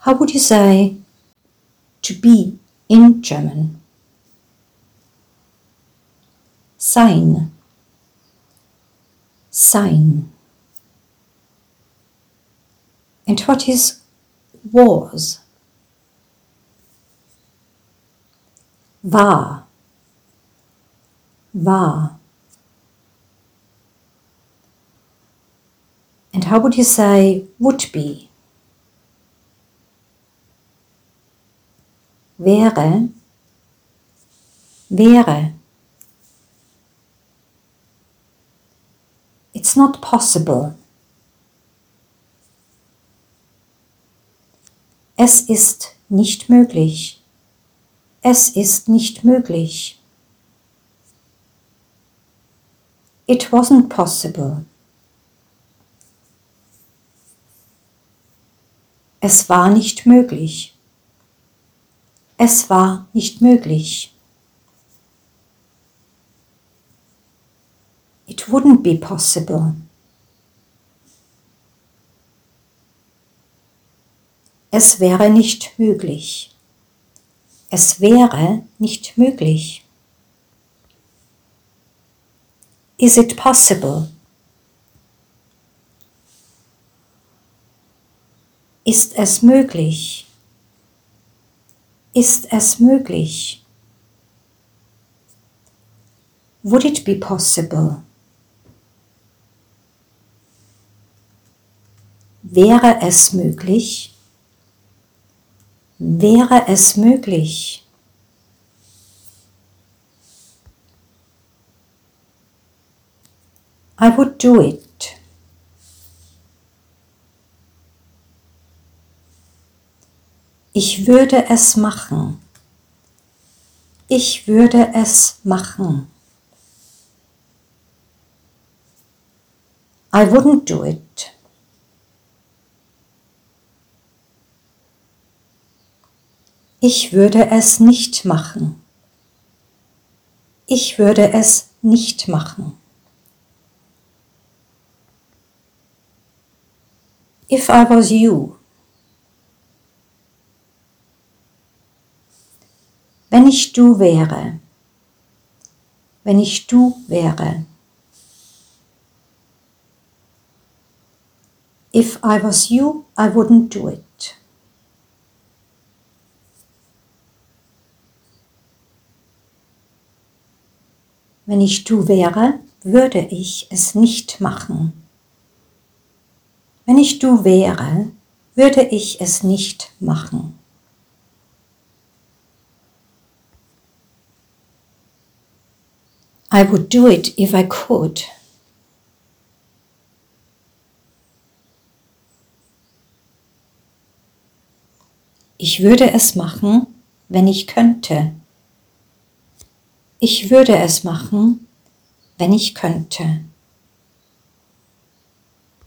How would you say to be in German? Sein. Sein. And what is was? War. War. And how would you say would be? Wäre. Wäre. It's not possible. Es ist nicht möglich. Es ist nicht möglich. It wasn't possible. Es war nicht möglich. Es war nicht möglich. It wouldn't be possible. Es wäre nicht möglich. Es wäre nicht möglich. Is it possible? Ist es möglich? Ist es möglich? Would it be possible? Wäre es möglich? Wäre es möglich? I would do it. Ich würde es machen. Ich würde es machen. I wouldn't do it. Ich würde es nicht machen. Ich würde es nicht machen. If I was you. Wenn ich du wäre. Wenn ich du wäre. If I was you, I wouldn't do it. Wenn ich du wäre, würde ich es nicht machen. Wenn ich du wäre, würde ich es nicht machen. I would do it if I could. Ich würde es machen, wenn ich könnte. Ich würde es machen, wenn ich könnte.